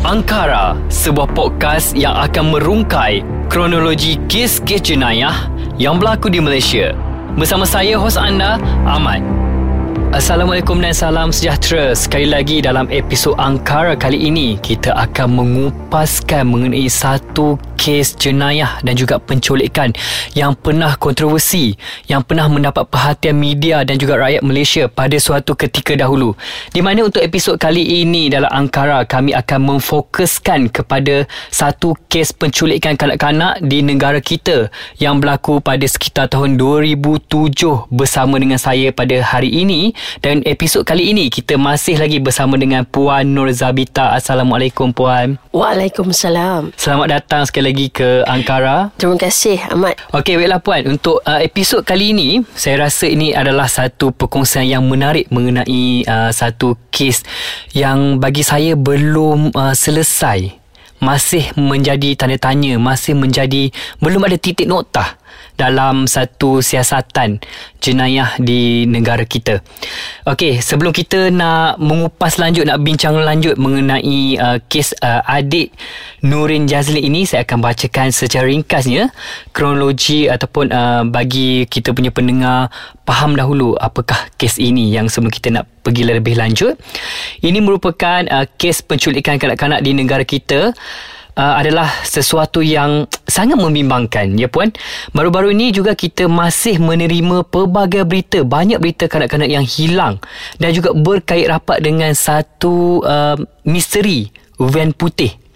Angkara, sebuah podcast yang akan merungkai kronologi kes-kes jenayah yang berlaku di Malaysia. Bersama saya, hos anda, Ahmad. Assalamualaikum dan salam sejahtera. Sekali lagi dalam episod Angkara kali ini, kita akan mengupaskan mengenai satu kes jenayah dan juga penculikan yang pernah kontroversi, yang pernah mendapat perhatian media dan juga rakyat Malaysia pada suatu ketika dahulu. Di mana untuk episod kali ini dalam Angkara, kami akan memfokuskan kepada satu kes penculikan kanak-kanak di negara kita yang berlaku pada sekitar tahun 2007 bersama dengan saya pada hari ini dan episod kali ini kita masih lagi bersama dengan Puan Nur Zabita. Assalamualaikum Puan. Waalaikumsalam. Selamat datang sekali lagi ke Ankara. Terima kasih Ahmad. Okey, baiklah puan. Untuk uh, episod kali ini, saya rasa ini adalah satu perkongsian yang menarik mengenai uh, satu kes yang bagi saya belum uh, selesai. Masih menjadi tanda tanya, masih menjadi belum ada titik noktah dalam satu siasatan jenayah di negara kita. Okey, sebelum kita nak mengupas lanjut nak bincang lanjut mengenai uh, kes uh, adik Nurin Jazli ini, saya akan bacakan secara ringkasnya kronologi ataupun uh, bagi kita punya pendengar faham dahulu apakah kes ini yang sebelum kita nak pergi lebih lanjut. Ini merupakan uh, kes penculikan kanak-kanak di negara kita uh, adalah sesuatu yang sangat membimbangkan ya puan. Baru-baru ini juga kita masih menerima pelbagai berita, banyak berita kanak-kanak yang hilang dan juga berkait rapat dengan satu uh, misteri van putih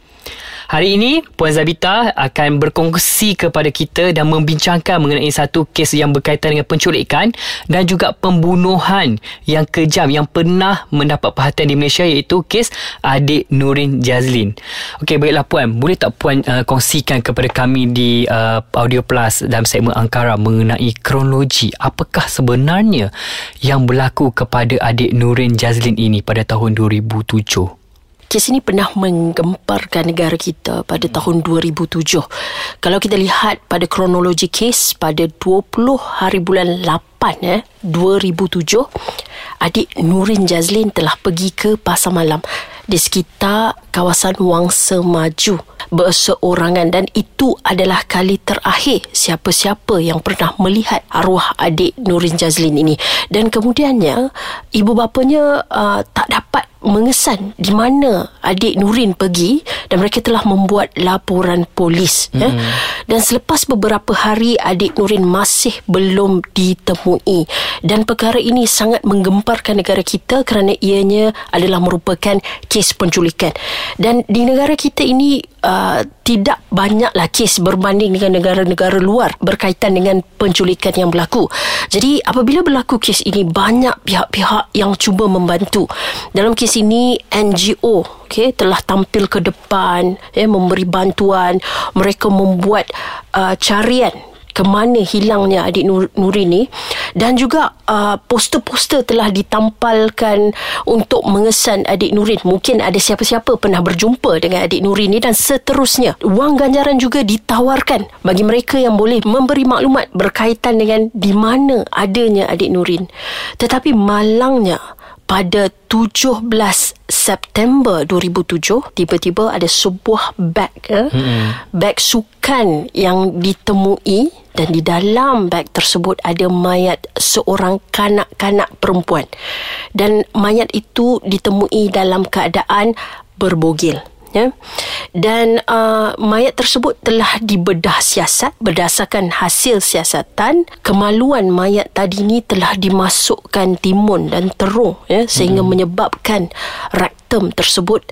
Hari ini Puan Zabita akan berkongsi kepada kita dan membincangkan mengenai satu kes yang berkaitan dengan penculikan dan juga pembunuhan yang kejam yang pernah mendapat perhatian di Malaysia iaitu kes adik Nurin Jazlin. Okey baiklah Puan, boleh tak Puan uh, kongsikan kepada kami di uh, Audio Plus dalam segmen Angkara mengenai kronologi apakah sebenarnya yang berlaku kepada adik Nurin Jazlin ini pada tahun 2007? Kes ini pernah menggemparkan negara kita pada tahun 2007. Kalau kita lihat pada kronologi kes pada 20 hari bulan 8 eh 2007 adik Nurin Jazlin telah pergi ke pasar malam di sekitar kawasan Wangsa Maju berseorangan. Dan itu adalah kali terakhir siapa-siapa yang pernah melihat arwah adik Nurin Jazlin ini. Dan kemudiannya ibu bapanya uh, tak dapat mengesan di mana adik Nurin pergi dan mereka telah membuat laporan polis mm-hmm. eh. Dan selepas beberapa hari adik Nurin masih belum ditemui. Dan perkara ini sangat menggemparkan negara kita kerana ianya adalah merupakan kes penculikan. Dan di negara kita ini uh, tidak banyaklah kes berbanding dengan negara-negara luar berkaitan dengan penculikan yang berlaku. Jadi apabila berlaku kes ini banyak pihak-pihak yang cuba membantu. Dalam kes sini NGO okay, telah tampil ke depan eh, memberi bantuan. Mereka membuat uh, carian ke mana hilangnya adik Nur, Nuri ni. Dan juga uh, poster-poster telah ditampalkan untuk mengesan adik Nurin. Mungkin ada siapa-siapa pernah berjumpa dengan adik Nurin ni dan seterusnya. Wang ganjaran juga ditawarkan bagi mereka yang boleh memberi maklumat berkaitan dengan di mana adanya adik Nurin. Tetapi malangnya pada 17 September 2007 tiba-tiba ada sebuah bag eh, hmm. bag sukan yang ditemui dan di dalam bag tersebut ada mayat seorang kanak-kanak perempuan dan mayat itu ditemui dalam keadaan berbogil ya dan uh, mayat tersebut telah dibedah siasat berdasarkan hasil siasatan kemaluan mayat tadi ni telah dimasukkan timun dan terung ya sehingga hmm. menyebabkan rektum tersebut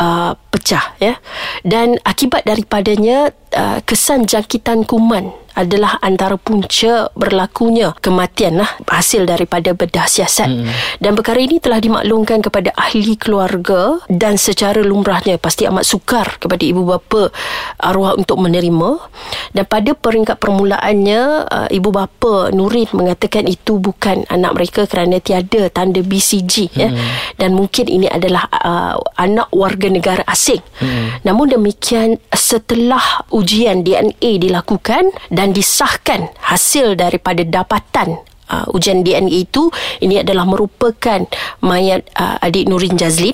uh, pecah ya dan akibat daripadanya uh, kesan jangkitan kuman adalah antara punca berlakunya kematian lah hasil daripada bedah siasat hmm. dan perkara ini telah dimaklumkan kepada ahli keluarga dan secara lumrahnya pasti amat sukar kepada ibu bapa arwah untuk menerima dan pada peringkat permulaannya uh, ibu bapa Nurin mengatakan itu bukan anak mereka kerana tiada tanda BCG ya. hmm. ya dan mungkin ini adalah uh, anak warga negara asing hmm. namun demikian setelah ujian DNA dilakukan dan dan disahkan hasil daripada dapatan uh, ujian DNA itu ini adalah merupakan mayat uh, adik Nurin Jazlin.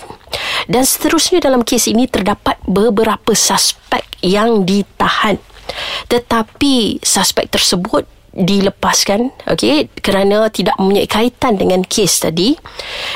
Dan seterusnya dalam kes ini terdapat beberapa suspek yang ditahan. Tetapi suspek tersebut dilepaskan okey kerana tidak mempunyai kaitan dengan kes tadi.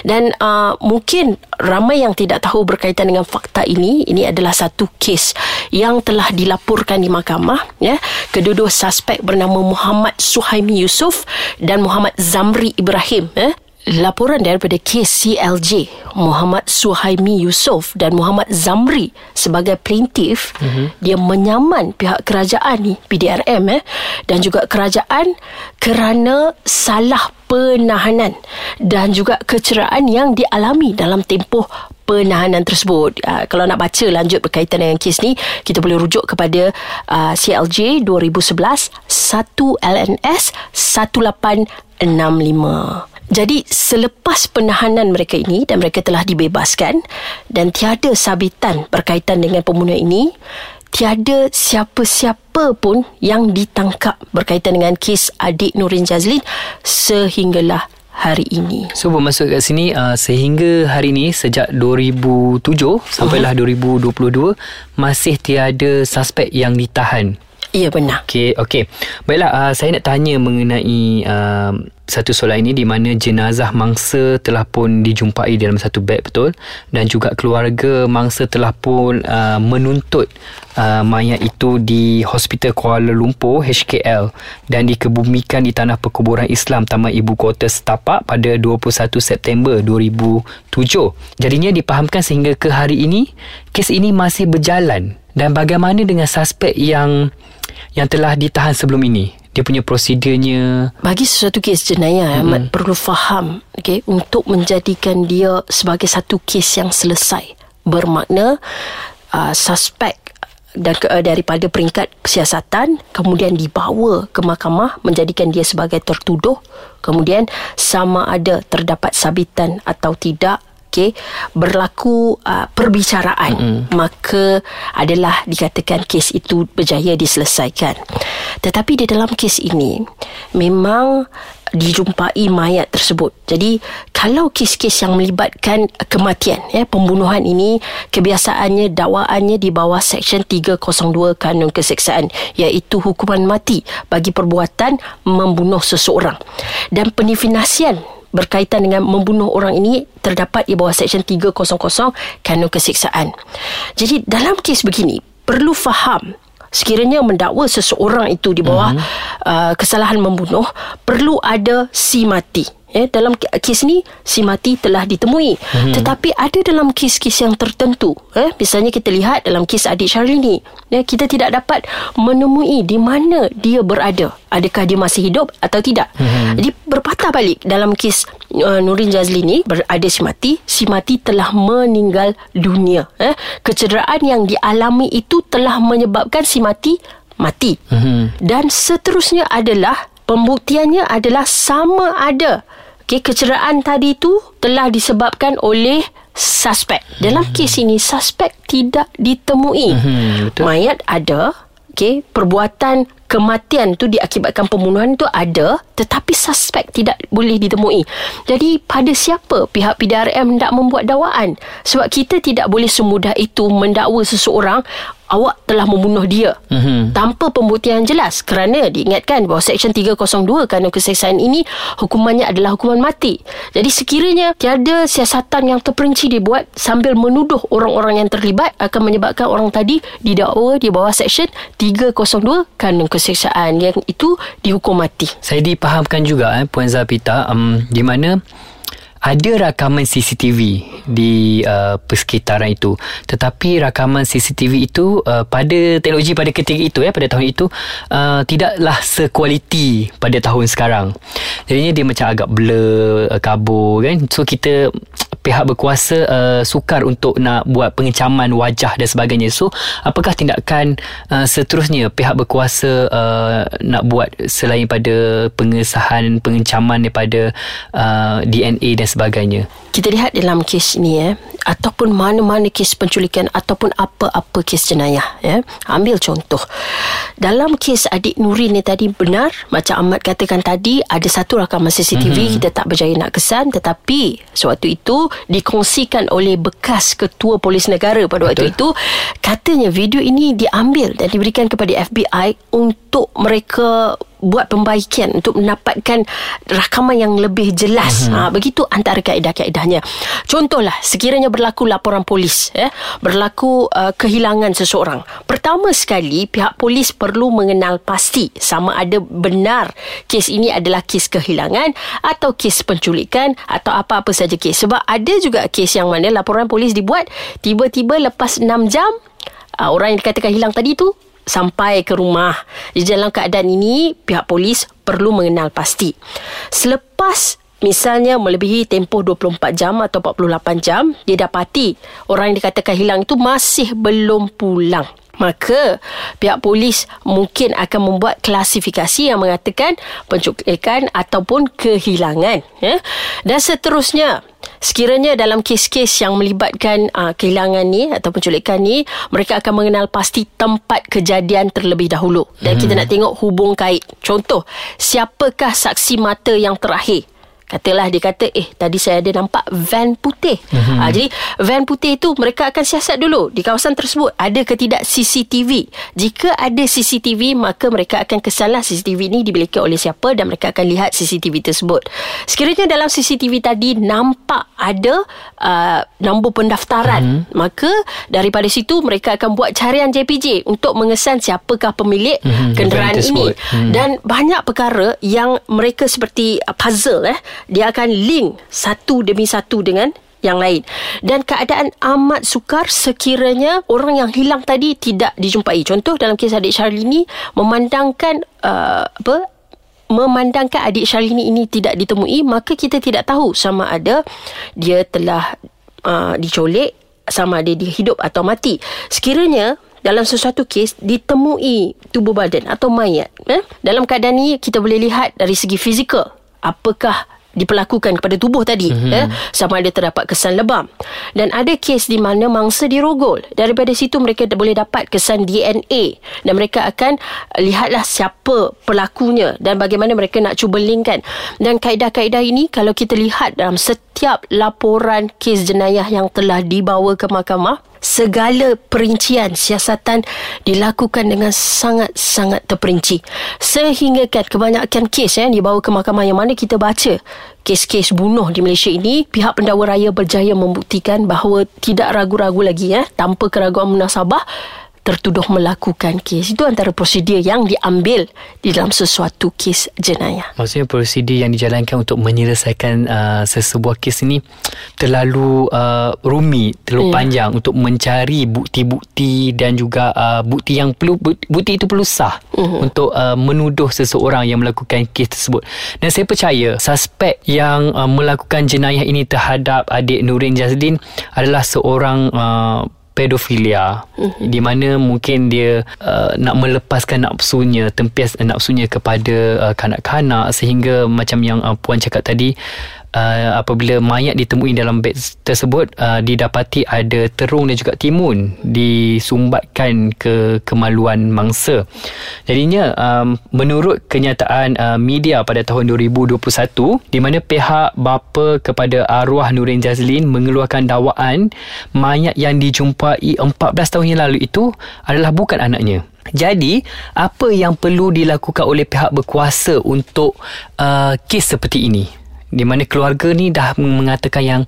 Dan uh, mungkin ramai yang tidak tahu berkaitan dengan fakta ini ini adalah satu kes yang telah dilaporkan di mahkamah ya. Kedua-dua suspek bernama Muhammad Suhaimi Yusof dan Muhammad Zamri Ibrahim ya laporan daripada kes CLJ Muhammad Suhaimi Yusof dan Muhammad Zamri sebagai plaintiff mm-hmm. dia menyaman pihak kerajaan ni PDRM eh dan juga kerajaan kerana salah penahanan dan juga kecederaan yang dialami dalam tempoh penahanan tersebut. Uh, kalau nak baca lanjut berkaitan dengan kes ni, kita boleh rujuk kepada uh, CLJ 2011 1 LNS 1865. Jadi selepas penahanan mereka ini dan mereka telah dibebaskan dan tiada sabitan berkaitan dengan pembunuhan ini, tiada siapa-siapa pun yang ditangkap berkaitan dengan kes adik Nurin Jazlin sehinggalah hari ini. So bermaksud kat sini uh, sehingga hari ini sejak 2007 sampailah uh-huh. 2022 masih tiada suspek yang ditahan. Ya benar. Okey, okey. Baiklah, uh, saya nak tanya mengenai uh, satu soalan ini di mana jenazah mangsa telah pun dijumpai dalam satu beg betul dan juga keluarga mangsa telah pun uh, menuntut uh, mayat itu di Hospital Kuala Lumpur HKL dan dikebumikan di tanah perkuburan Islam Taman Ibu Kota Setapak pada 21 September 2007. Jadinya dipahamkan sehingga ke hari ini kes ini masih berjalan dan bagaimana dengan suspek yang yang telah ditahan sebelum ini? Dia punya prosedurnya bagi sesuatu kes jenayah mm-hmm. perlu faham okay, untuk menjadikan dia sebagai satu kes yang selesai bermakna uh, suspek dan uh, daripada peringkat siasatan kemudian dibawa ke mahkamah menjadikan dia sebagai tertuduh kemudian sama ada terdapat sabitan atau tidak okey berlaku uh, perbicaraan mm-hmm. maka adalah dikatakan kes itu berjaya diselesaikan tetapi di dalam kes ini memang dijumpai mayat tersebut. Jadi kalau kes-kes yang melibatkan kematian ya pembunuhan ini kebiasaannya dakwaannya di bawah seksyen 302 kanun keseksaan iaitu hukuman mati bagi perbuatan membunuh seseorang. Dan pendefinisian berkaitan dengan membunuh orang ini terdapat di bawah Seksyen 300 Kanun Keseksaan. Jadi dalam kes begini perlu faham sekiranya mendakwa seseorang itu di bawah uh-huh. uh, kesalahan membunuh perlu ada si mati eh dalam kes ni si mati telah ditemui hmm. tetapi ada dalam kes-kes yang tertentu eh misalnya kita lihat dalam kes adik Syarlini eh kita tidak dapat menemui di mana dia berada adakah dia masih hidup atau tidak hmm. jadi berpatah balik dalam kes uh, Nurin Jazli ni berada si mati si mati telah meninggal dunia eh kecederaan yang dialami itu telah menyebabkan si mati mati hmm. dan seterusnya adalah pembuktiannya adalah sama ada Okay, kecederaan tadi itu telah disebabkan oleh suspek. Dalam hmm. kes ini, suspek tidak ditemui. Hmm, Mayat ada. Okay, perbuatan kematian tu diakibatkan pembunuhan tu ada tetapi suspek tidak boleh ditemui. Jadi pada siapa pihak PDRM hendak membuat dakwaan? Sebab kita tidak boleh semudah itu mendakwa seseorang awak telah membunuh dia mm-hmm. tanpa pembuktian jelas kerana diingatkan bahawa Seksyen 302 kanun keseksaan ini hukumannya adalah hukuman mati. Jadi sekiranya tiada siasatan yang terperinci dibuat sambil menuduh orang-orang yang terlibat akan menyebabkan orang tadi didakwa di bawah Seksyen 302 kanun keseksaan yang itu dihukum mati. Saya dipahamkan juga eh, Puan Zapita um, di mana ada rakaman CCTV di uh, persekitaran itu. Tetapi rakaman CCTV itu uh, pada teknologi pada ketika itu ya pada tahun itu uh, tidaklah sekualiti pada tahun sekarang. Jadinya dia macam agak blur uh, kabur kan? So kita pihak berkuasa uh, sukar untuk nak buat pengecaman wajah dan sebagainya so apakah tindakan uh, seterusnya pihak berkuasa uh, nak buat selain pada pengesahan pengecaman daripada uh, DNA dan sebagainya. Kita lihat dalam kes ini eh ataupun mana-mana kes penculikan ataupun apa-apa kes jenayah ya ambil contoh dalam kes adik Nurin ni tadi benar macam Ahmad katakan tadi ada satu rakaman CCTV mm-hmm. kita tak berjaya nak kesan tetapi sewaktu itu dikongsikan oleh bekas ketua polis negara pada Betul. waktu itu katanya video ini diambil dan diberikan kepada FBI untuk mereka buat pembaikan untuk mendapatkan rakaman yang lebih jelas. Uh-huh. Ha, begitu antara kaedah-kaedahnya. Contohlah, sekiranya berlaku laporan polis, eh, berlaku uh, kehilangan seseorang. Pertama sekali, pihak polis perlu mengenal pasti sama ada benar kes ini adalah kes kehilangan atau kes penculikan atau apa-apa saja kes. Sebab ada juga kes yang mana laporan polis dibuat tiba-tiba lepas 6 jam, uh, orang yang dikatakan hilang tadi tu sampai ke rumah. Di dalam keadaan ini, pihak polis perlu mengenal pasti. Selepas misalnya melebihi tempoh 24 jam atau 48 jam, dia dapati orang yang dikatakan hilang itu masih belum pulang. Maka pihak polis mungkin akan membuat klasifikasi yang mengatakan penculikan ataupun kehilangan. Ya? Dan seterusnya, Sekiranya dalam kes-kes yang melibatkan uh, kehilangan ni atau penculikan ni, mereka akan mengenal pasti tempat kejadian terlebih dahulu. Dan hmm. kita nak tengok hubung kait. Contoh, siapakah saksi mata yang terakhir? Katalah dia kata Eh tadi saya ada nampak Van putih mm-hmm. ha, Jadi Van putih itu Mereka akan siasat dulu Di kawasan tersebut Ada ke tidak CCTV Jika ada CCTV Maka mereka akan kesanlah CCTV ini Dimiliki oleh siapa Dan mereka akan lihat CCTV tersebut Sekiranya dalam CCTV tadi Nampak ada uh, Nombor pendaftaran mm-hmm. Maka Daripada situ Mereka akan buat carian JPJ Untuk mengesan Siapakah pemilik mm-hmm. Kenderaan ini mm-hmm. Dan banyak perkara Yang mereka seperti Puzzle eh dia akan link satu demi satu dengan yang lain dan keadaan amat sukar sekiranya orang yang hilang tadi tidak dijumpai contoh dalam kes adik Syarlini memandangkan uh, apa memandangkan adik Syarlini ini tidak ditemui maka kita tidak tahu sama ada dia telah uh, dicolik sama ada dia hidup atau mati sekiranya dalam sesuatu kes ditemui tubuh badan atau mayat eh? dalam keadaan ini kita boleh lihat dari segi fizikal apakah diperlakukan kepada tubuh tadi mm-hmm. eh, sama ada terdapat kesan lebam. Dan ada kes di mana mangsa dirogol. Daripada situ mereka boleh dapat kesan DNA dan mereka akan lihatlah siapa pelakunya dan bagaimana mereka nak cuba linkkan dan kaedah-kaedah ini kalau kita lihat dalam setiap laporan kes jenayah yang telah dibawa ke mahkamah segala perincian siasatan dilakukan dengan sangat-sangat terperinci. Sehingga kan kebanyakan kes yang dibawa ke mahkamah yang mana kita baca kes-kes bunuh di Malaysia ini pihak pendakwa raya berjaya membuktikan bahawa tidak ragu-ragu lagi ya tanpa keraguan munasabah tertuduh melakukan kes. Itu antara prosedur yang diambil di dalam sesuatu kes jenayah. Maksudnya prosedur yang dijalankan untuk menyelesaikan uh, sesebuah kes ini terlalu uh, rumit, terlalu yeah. panjang untuk mencari bukti-bukti dan juga uh, bukti yang perlu bukti itu perlu sah uh-huh. untuk uh, menuduh seseorang yang melakukan kes tersebut. Dan saya percaya suspek yang uh, melakukan jenayah ini terhadap adik Nurin Jazlin adalah seorang uh, pedofilia mm-hmm. di mana mungkin dia uh, nak melepaskan nafsunya tempias nafsunya kepada uh, kanak-kanak sehingga macam yang uh, puan cakap tadi uh, apabila mayat ditemui dalam beg tersebut uh, didapati ada terung dan juga timun disumbatkan ke kemaluan mangsa. Jadinya um, menurut kenyataan uh, media pada tahun 2021 di mana pihak bapa kepada arwah Nurin Jazlin mengeluarkan dakwaan mayat yang dijumpai 14 tahun yang lalu itu adalah bukan anaknya. Jadi, apa yang perlu dilakukan oleh pihak berkuasa untuk uh, kes seperti ini? Di mana keluarga ni dah mengatakan yang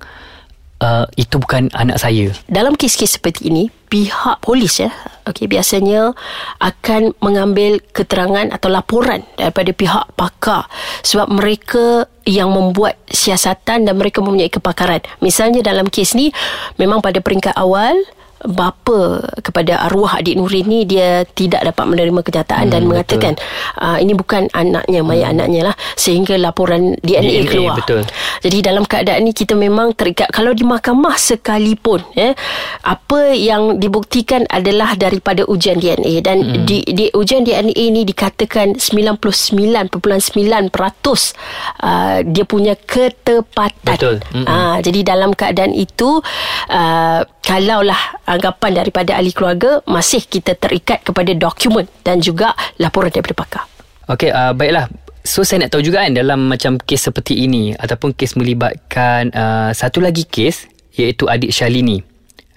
uh, itu bukan anak saya. Dalam kes-kes seperti ini, pihak polis ya, okey biasanya akan mengambil keterangan atau laporan daripada pihak pakar sebab mereka yang membuat siasatan dan mereka mempunyai kepakaran. Misalnya dalam kes ni memang pada peringkat awal bapa kepada arwah adik Nurin ni dia tidak dapat menerima kenyataan hmm, dan mengatakan uh, ini bukan anaknya mayat hmm. anaknya lah sehingga laporan DNA, DNA keluar. Betul. Jadi dalam keadaan ni kita memang terikat kalau di mahkamah sekalipun ya apa yang dibuktikan adalah daripada ujian DNA dan hmm. di, di ujian DNA ini dikatakan 99.9% uh, dia punya ketepatan. Betul. Hmm. Uh, jadi dalam keadaan itu uh, kalaulah anggapan daripada ahli keluarga masih kita terikat kepada dokumen dan juga laporan daripada pakar. Okey, uh, baiklah. So saya nak tahu juga kan dalam macam kes seperti ini ataupun kes melibatkan uh, satu lagi kes iaitu adik Shalini.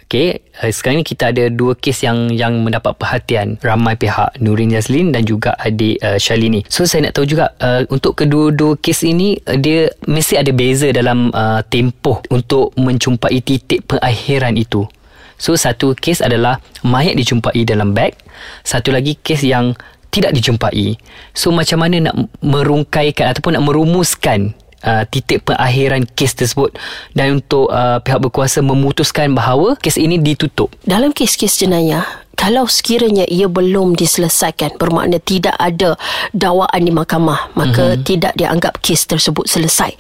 Okey, uh, sekarang ni kita ada dua kes yang yang mendapat perhatian ramai pihak Nurin Jazlin dan juga adik uh, Shalini. So saya nak tahu juga uh, untuk kedua-dua kes ini uh, dia mesti ada beza dalam uh, tempoh untuk menjumpai titik perakhiran itu. So satu kes adalah mayat dijumpai dalam beg, satu lagi kes yang tidak dijumpai. So macam mana nak merungkaikan ataupun nak merumuskan uh, titik perakhiran kes tersebut dan untuk uh, pihak berkuasa memutuskan bahawa kes ini ditutup. Dalam kes-kes jenayah, kalau sekiranya ia belum diselesaikan bermakna tidak ada dakwaan di mahkamah maka mm-hmm. tidak dianggap kes tersebut selesai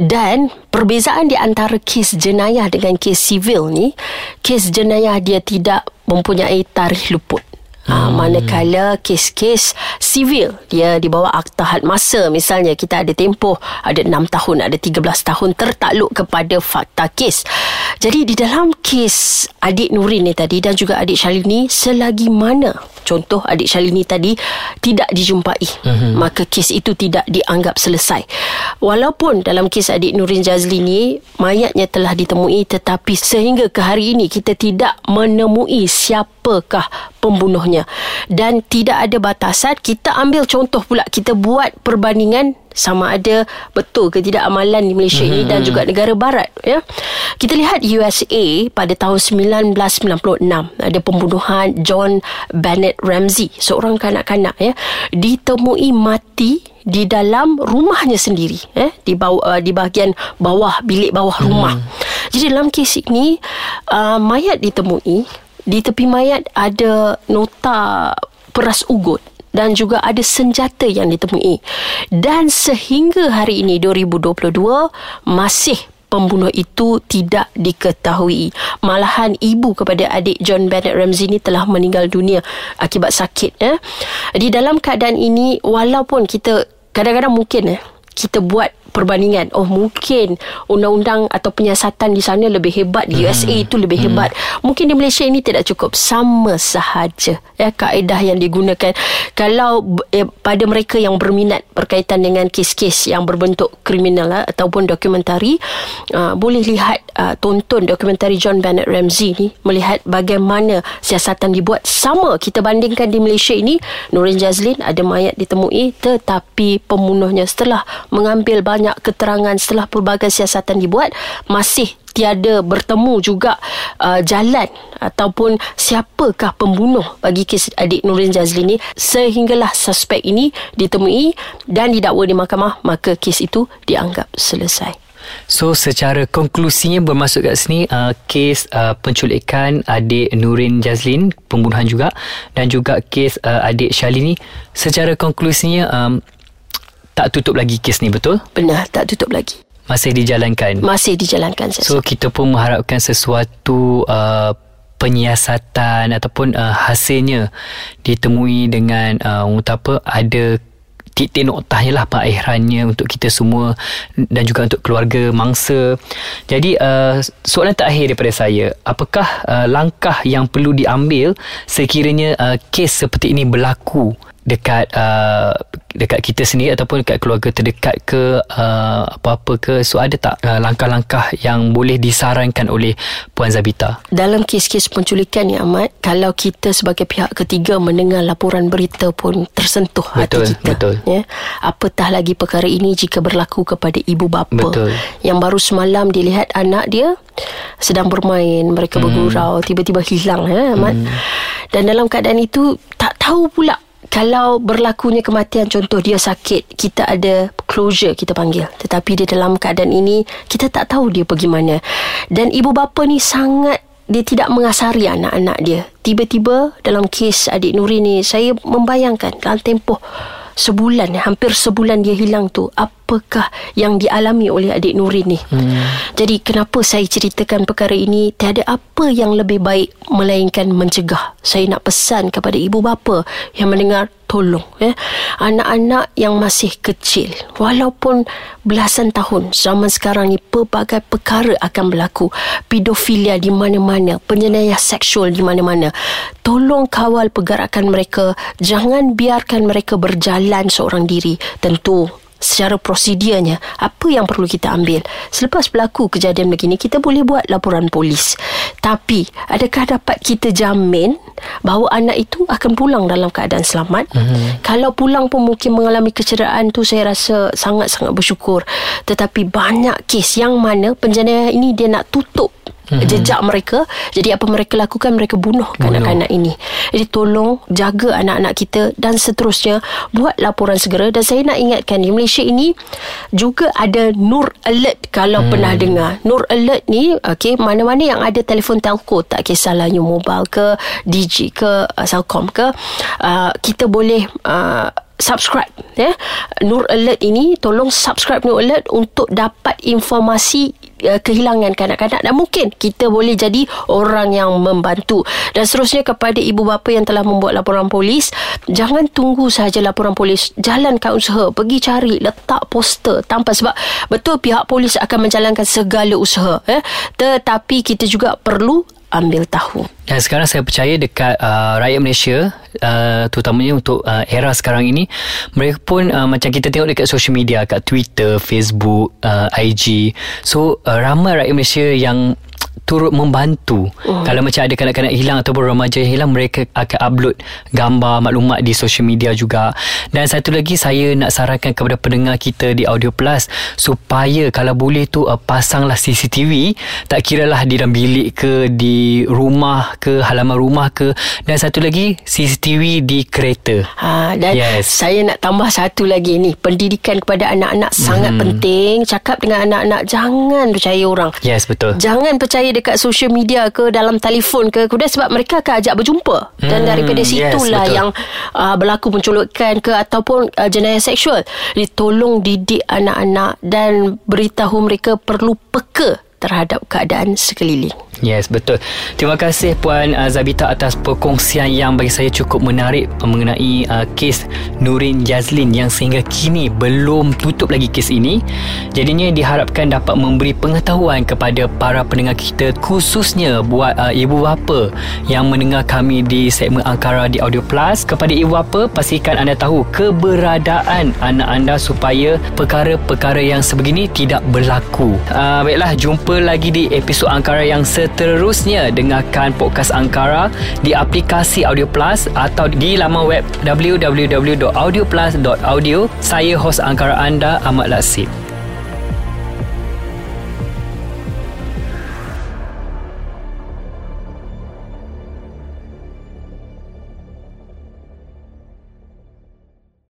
dan perbezaan di antara kes jenayah dengan kes sivil ni kes jenayah dia tidak mempunyai tarikh luput Ha, hmm. manakala kes-kes sivil dia di bawah akta had masa misalnya kita ada tempoh ada 6 tahun ada 13 tahun tertakluk kepada fakta kes jadi di dalam kes adik Nurin ni tadi dan juga adik Shalini selagi mana contoh adik Shalini tadi tidak dijumpai. Hmm. maka kes itu tidak dianggap selesai. Walaupun dalam kes adik Nurin Jazli ni mayatnya telah ditemui tetapi sehingga ke hari ini kita tidak menemui siapakah pembunuhnya. Dan tidak ada batasan kita ambil contoh pula kita buat perbandingan sama ada betul ke tidak amalan di Malaysia mm-hmm. ini dan mhm. juga negara barat ya kita lihat USA pada tahun 1996 ada pembunuhan John Bennett Ramsey seorang kanak-kanak ya ditemui mati di dalam rumahnya sendiri eh di bawah uh, di bahagian bawah bilik bawah rumah. Hmm. Jadi dalam kes ini uh, mayat ditemui di tepi mayat ada nota peras ugut dan juga ada senjata yang ditemui. Dan sehingga hari ini 2022 masih pembunuh itu tidak diketahui. Malahan ibu kepada adik John Bennett Ramsey ini telah meninggal dunia akibat sakit. Eh. Di dalam keadaan ini walaupun kita kadang-kadang mungkin eh, kita buat perbandingan. Oh mungkin undang-undang atau penyiasatan di sana lebih hebat di USA hmm. itu lebih hmm. hebat mungkin di Malaysia ini tidak cukup. Sama sahaja ya kaedah yang digunakan. Kalau eh, pada mereka yang berminat berkaitan dengan kes-kes yang berbentuk kriminal lah, ataupun dokumentari uh, boleh lihat uh, tonton dokumentari John Bennett Ramsey ni melihat bagaimana siasatan dibuat. Sama kita bandingkan di Malaysia ini Nurin Jazlin ada mayat ditemui tetapi pembunuhnya setelah mengambil banyak banyak keterangan setelah pelbagai siasatan dibuat masih tiada bertemu juga uh, jalan ataupun siapakah pembunuh bagi kes adik Nurin Jazli ni sehinggalah suspek ini ditemui dan didakwa di mahkamah maka kes itu dianggap selesai. So secara konklusinya bermasuk kat sini uh, kes uh, penculikan adik Nurin Jazlin pembunuhan juga dan juga kes uh, adik Shalini secara konklusinya um, tak tutup lagi kes ni betul? Benar, tak tutup lagi. Masih dijalankan. Masih dijalankan. Saya so kita pun mengharapkan sesuatu uh, penyiasatan ataupun uh, hasilnya ditemui dengan uh, apa ada titik noktahnya lah perakhirannya untuk kita semua dan juga untuk keluarga mangsa. Jadi uh, soalan terakhir daripada saya, apakah uh, langkah yang perlu diambil sekiranya uh, kes seperti ini berlaku dekat uh, dekat kita sendiri ataupun dekat keluarga terdekat ke uh, apa-apa ke so ada tak uh, langkah-langkah yang boleh disarankan oleh puan Zabita dalam kes-kes penculikan ni Ahmad kalau kita sebagai pihak ketiga mendengar laporan berita pun tersentuh betul, hati kita betul ya apatah lagi perkara ini jika berlaku kepada ibu bapa betul. yang baru semalam dilihat anak dia sedang bermain mereka hmm. bergurau tiba-tiba hilang ya Ahmad hmm. dan dalam keadaan itu tak tahu pula kalau berlakunya kematian contoh dia sakit kita ada closure kita panggil tetapi dia dalam keadaan ini kita tak tahu dia pergi mana dan ibu bapa ni sangat dia tidak mengasari anak-anak dia. Tiba-tiba dalam kes adik Nuri ni saya membayangkan dalam tempoh sebulan hampir sebulan dia hilang tu apakah yang dialami oleh adik Nuri ni. Hmm. Jadi kenapa saya ceritakan perkara ini tiada apa yang lebih baik melainkan mencegah. Saya nak pesan kepada ibu bapa yang mendengar tolong ya. Anak-anak yang masih kecil walaupun belasan tahun zaman sekarang ni pelbagai perkara akan berlaku. Pedofilia di mana-mana penjenayah seksual di mana-mana. Tolong kawal pergerakan mereka jangan biarkan mereka berjalan seorang diri. Tentu secara prosedurnya apa yang perlu kita ambil? Selepas berlaku kejadian begini kita boleh buat laporan polis. Tapi adakah dapat kita jamin bahawa anak itu akan pulang dalam keadaan selamat? Mm-hmm. kalau pulang pun mungkin mengalami kecederaan tu saya rasa sangat-sangat bersyukur. Tetapi banyak kes yang mana penjenayah ini dia nak tutup mm-hmm. jejak mereka. Jadi apa mereka lakukan mereka bunuh kanak-kanak ini. Jadi tolong jaga anak-anak kita dan seterusnya. Buat laporan segera. Dan saya nak ingatkan di Malaysia ini juga ada Nur Alert kalau mm. pernah dengar. Nur Alert ni okay, mana-mana yang ada telefon telco tak kisahlah you mobile ke DG ke uh, Celcom ke uh, kita boleh uh, subscribe ya. Nur Alert ini tolong subscribe Nur Alert untuk dapat informasi uh, kehilangan kanak-kanak. Dan mungkin kita boleh jadi orang yang membantu. Dan seterusnya kepada ibu bapa yang telah membuat laporan polis jangan tunggu sahaja laporan polis. Jalankan usaha pergi cari letak poster tanpa sebab betul pihak polis akan menjalankan segala usaha eh tetapi kita juga perlu ambil tahu. Dan sekarang saya percaya dekat uh, rakyat Malaysia uh, terutamanya untuk uh, era sekarang ini mereka pun uh, macam kita tengok dekat social media kat Twitter, Facebook, uh, IG. So uh, ramai rakyat Malaysia yang turut membantu. Uh. kalau macam ada kanak-kanak hilang ataupun remaja yang hilang mereka akan upload gambar maklumat di social media juga. Dan satu lagi saya nak sarankan kepada pendengar kita di Audio Plus supaya kalau boleh tu uh, pasanglah CCTV tak kira lah di dalam bilik ke di rumah ke halaman rumah ke. Dan satu lagi CCTV di kereta. Ha, dan yes. saya nak tambah satu lagi ni. Pendidikan kepada anak-anak sangat hmm. penting. Cakap dengan anak-anak jangan percaya orang. Yes betul. Jangan percaya dekat social media ke dalam telefon ke kemudian sebab mereka akan ajak berjumpa. Hmm, dan daripada situlah yes, yang uh, berlaku penculikan ke ataupun uh, jenayah seksual. Jadi tolong didik anak-anak dan beritahu mereka perlu peka terhadap keadaan sekeliling. Yes, betul. Terima kasih Puan uh, Zabita atas perkongsian yang bagi saya cukup menarik mengenai uh, kes Nurin Jazlin yang sehingga kini belum tutup lagi kes ini. Jadinya diharapkan dapat memberi pengetahuan kepada para pendengar kita khususnya buat uh, ibu bapa yang mendengar kami di segmen Angkara di Audio Plus. Kepada ibu bapa, pastikan anda tahu keberadaan anak anda supaya perkara-perkara yang sebegini tidak berlaku. Uh, baiklah, jumpa lagi di episod Angkara yang seterusnya dengarkan podcast Angkara di aplikasi Audio Plus atau di laman web www.audioplus.audio. Saya hos Angkara anda Ahmad Lasib.